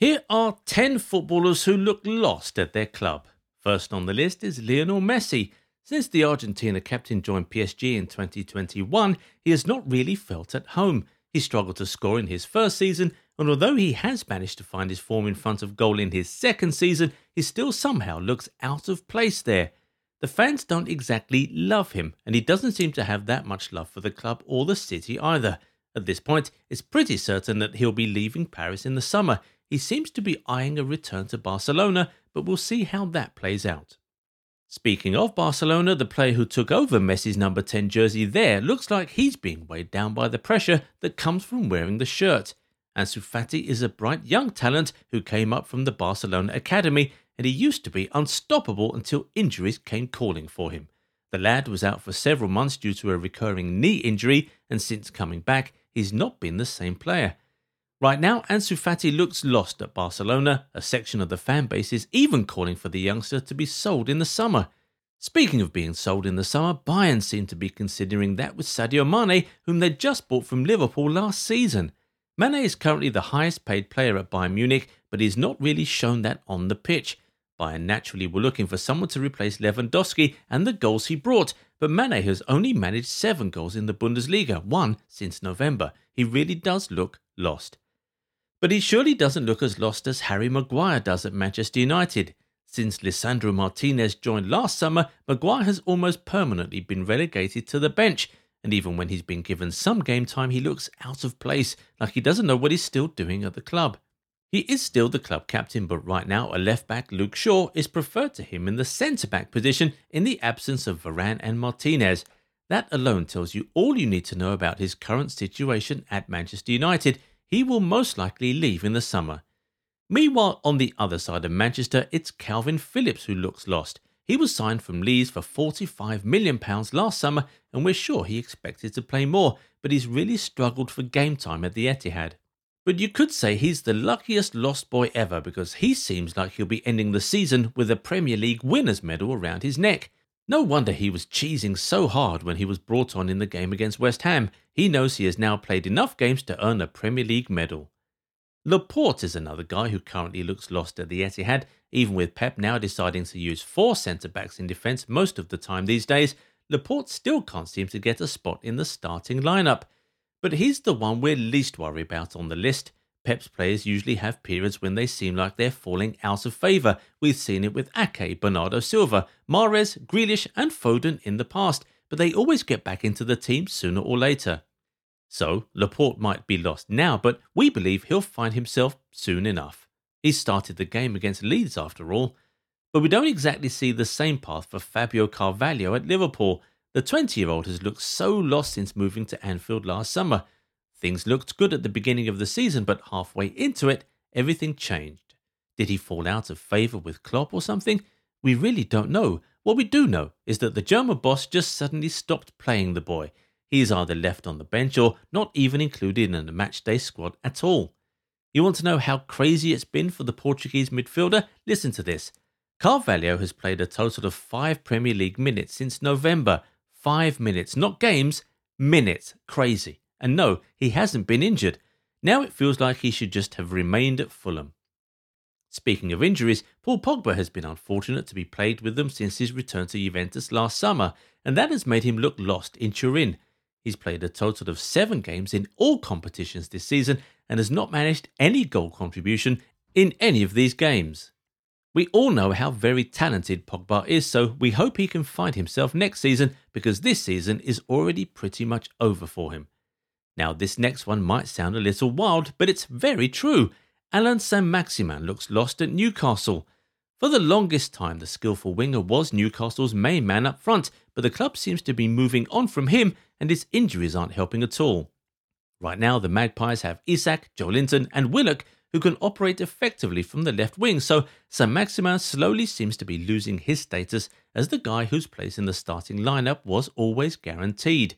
Here are 10 footballers who look lost at their club. First on the list is Lionel Messi. Since the Argentina captain joined PSG in 2021, he has not really felt at home. He struggled to score in his first season, and although he has managed to find his form in front of goal in his second season, he still somehow looks out of place there. The fans don't exactly love him, and he doesn't seem to have that much love for the club or the city either. At this point, it's pretty certain that he'll be leaving Paris in the summer. He seems to be eyeing a return to Barcelona, but we'll see how that plays out. Speaking of Barcelona, the player who took over Messi's number 10 jersey there looks like he's being weighed down by the pressure that comes from wearing the shirt. Ansu Fati is a bright young talent who came up from the Barcelona academy and he used to be unstoppable until injuries came calling for him. The lad was out for several months due to a recurring knee injury, and since coming back, he's not been the same player. Right now, Ansu Fati looks lost at Barcelona. A section of the fan base is even calling for the youngster to be sold in the summer. Speaking of being sold in the summer, Bayern seem to be considering that with Sadio Mane, whom they just bought from Liverpool last season. Mane is currently the highest paid player at Bayern Munich, but he's not really shown that on the pitch. Bayern naturally were looking for someone to replace Lewandowski and the goals he brought, but Mane has only managed seven goals in the Bundesliga, one since November. He really does look lost. But he surely doesn't look as lost as Harry Maguire does at Manchester United. Since Lisandro Martinez joined last summer, Maguire has almost permanently been relegated to the bench, and even when he's been given some game time, he looks out of place, like he doesn't know what he's still doing at the club. He is still the club captain, but right now a left back, Luke Shaw, is preferred to him in the centre back position in the absence of Varane and Martinez. That alone tells you all you need to know about his current situation at Manchester United. He will most likely leave in the summer. Meanwhile, on the other side of Manchester, it's Kalvin Phillips who looks lost. He was signed from Leeds for £45 million last summer, and we're sure he expected to play more, but he's really struggled for game time at the Etihad. But you could say he's the luckiest lost boy ever because he seems like he'll be ending the season with a Premier League winner's medal around his neck. No wonder he was cheesing so hard when he was brought on in the game against West Ham. He knows he has now played enough games to earn a Premier League medal. Laporte is another guy who currently looks lost at the Etihad, even with Pep now deciding to use four centre backs in defence most of the time these days. Laporte still can't seem to get a spot in the starting lineup. But he's the one we're least worried about on the list. Pep's players usually have periods when they seem like they're falling out of favour. We've seen it with Ake, Bernardo Silva, Mahrez, Grealish, and Foden in the past, but they always get back into the team sooner or later. So, Laporte might be lost now, but we believe he'll find himself soon enough. He started the game against Leeds after all. But we don't exactly see the same path for Fabio Carvalho at Liverpool. The 20 year old has looked so lost since moving to Anfield last summer. Things looked good at the beginning of the season, but halfway into it, everything changed. Did he fall out of favour with Klopp or something? We really don't know. What we do know is that the German boss just suddenly stopped playing the boy he is either left on the bench or not even included in the matchday squad at all. You want to know how crazy it's been for the Portuguese midfielder? Listen to this. Carvalho has played a total of five Premier League minutes since November. Five minutes, not games, minutes. Crazy. And no, he hasn't been injured. Now it feels like he should just have remained at Fulham. Speaking of injuries, Paul Pogba has been unfortunate to be plagued with them since his return to Juventus last summer, and that has made him look lost in Turin. He's played a total of seven games in all competitions this season and has not managed any goal contribution in any of these games. We all know how very talented Pogba is, so we hope he can find himself next season because this season is already pretty much over for him. Now, this next one might sound a little wild, but it's very true. Alan Saint-Maximin looks lost at Newcastle. For the longest time, the skillful winger was Newcastle's main man up front, but the club seems to be moving on from him and his injuries aren't helping at all. Right now, the Magpies have Isak, Joelinton, and Willock who can operate effectively from the left wing, so Saint-Maximin slowly seems to be losing his status as the guy whose place in the starting lineup was always guaranteed.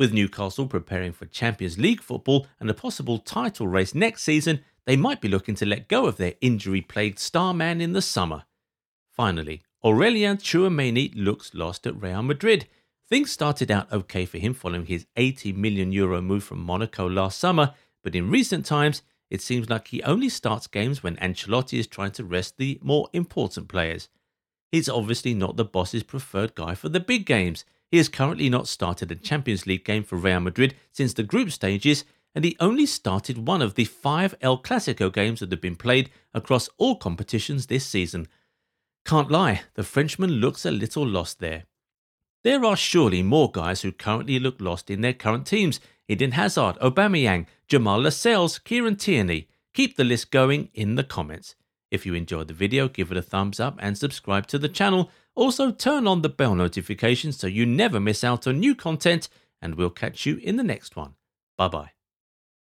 With Newcastle preparing for Champions League football and a possible title race next season, they might be looking to let go of their injury plagued star man in the summer. Finally, Aurelien Tchouameni looks lost at Real Madrid. Things started out okay for him following his 80 million euro move from Monaco last summer, but in recent times, it seems like he only starts games when Ancelotti is trying to rest the more important players. He's obviously not the boss's preferred guy for the big games. He has currently not started a Champions League game for Real Madrid since the group stages, and he only started one of the five El Clasico games that have been played across all competitions this season. Can't lie, the Frenchman looks a little lost there. There are surely more guys who currently look lost in their current teams. Eden Hazard, Aubameyang, Jamal Lascelles, Kieran Tierney. Keep the list going in the comments. If you enjoyed the video, give it a thumbs up and subscribe to the channel. Also, turn on the bell notifications so you never miss out on new content, and we'll catch you in the next one. Bye bye.